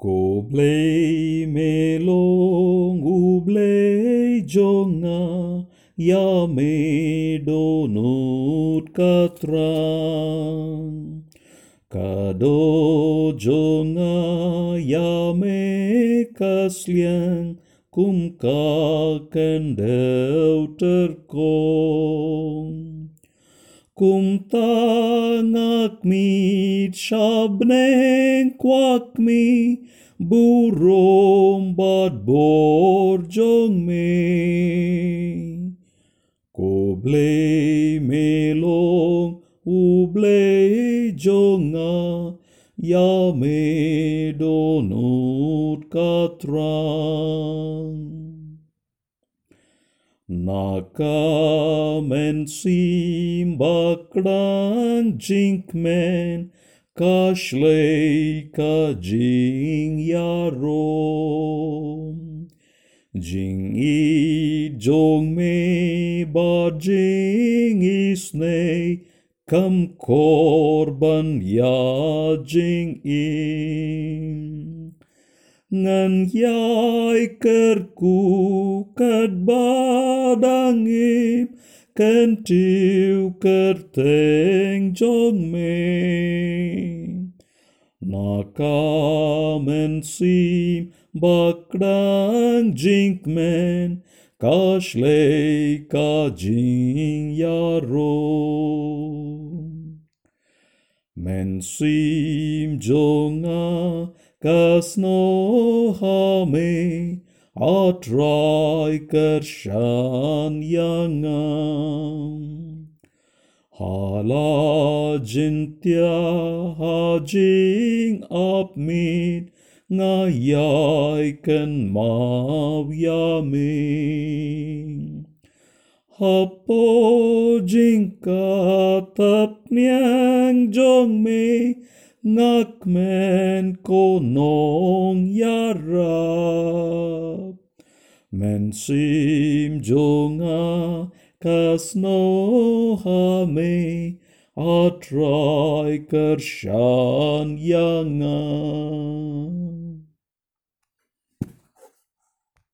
Ko blei me long u blei jonga ya me donut katrang. Kado jonga ya me kasliang kum ka kendau terkong. Kumtanak mit sabnen kwakmi burom bad borjong me. Koble melong uble jonga yame donut katran. Nakamen simbakran jinkmen kashleika jing yarom. Jing i jong me ba jing isne kam korban ya jing in. ngan yai kerku kad badangim ken tiu kerteng jong me na kam sim bakrang jink men ka ka jing ya men sim jong kasno ha me atrai kershan yangam. Hala jintya hajing up mit ngayai ken maw yamin. Hapo jingka tap niang jong me ngak men konong yarap. Men sim jonga me atrai kershan yangan.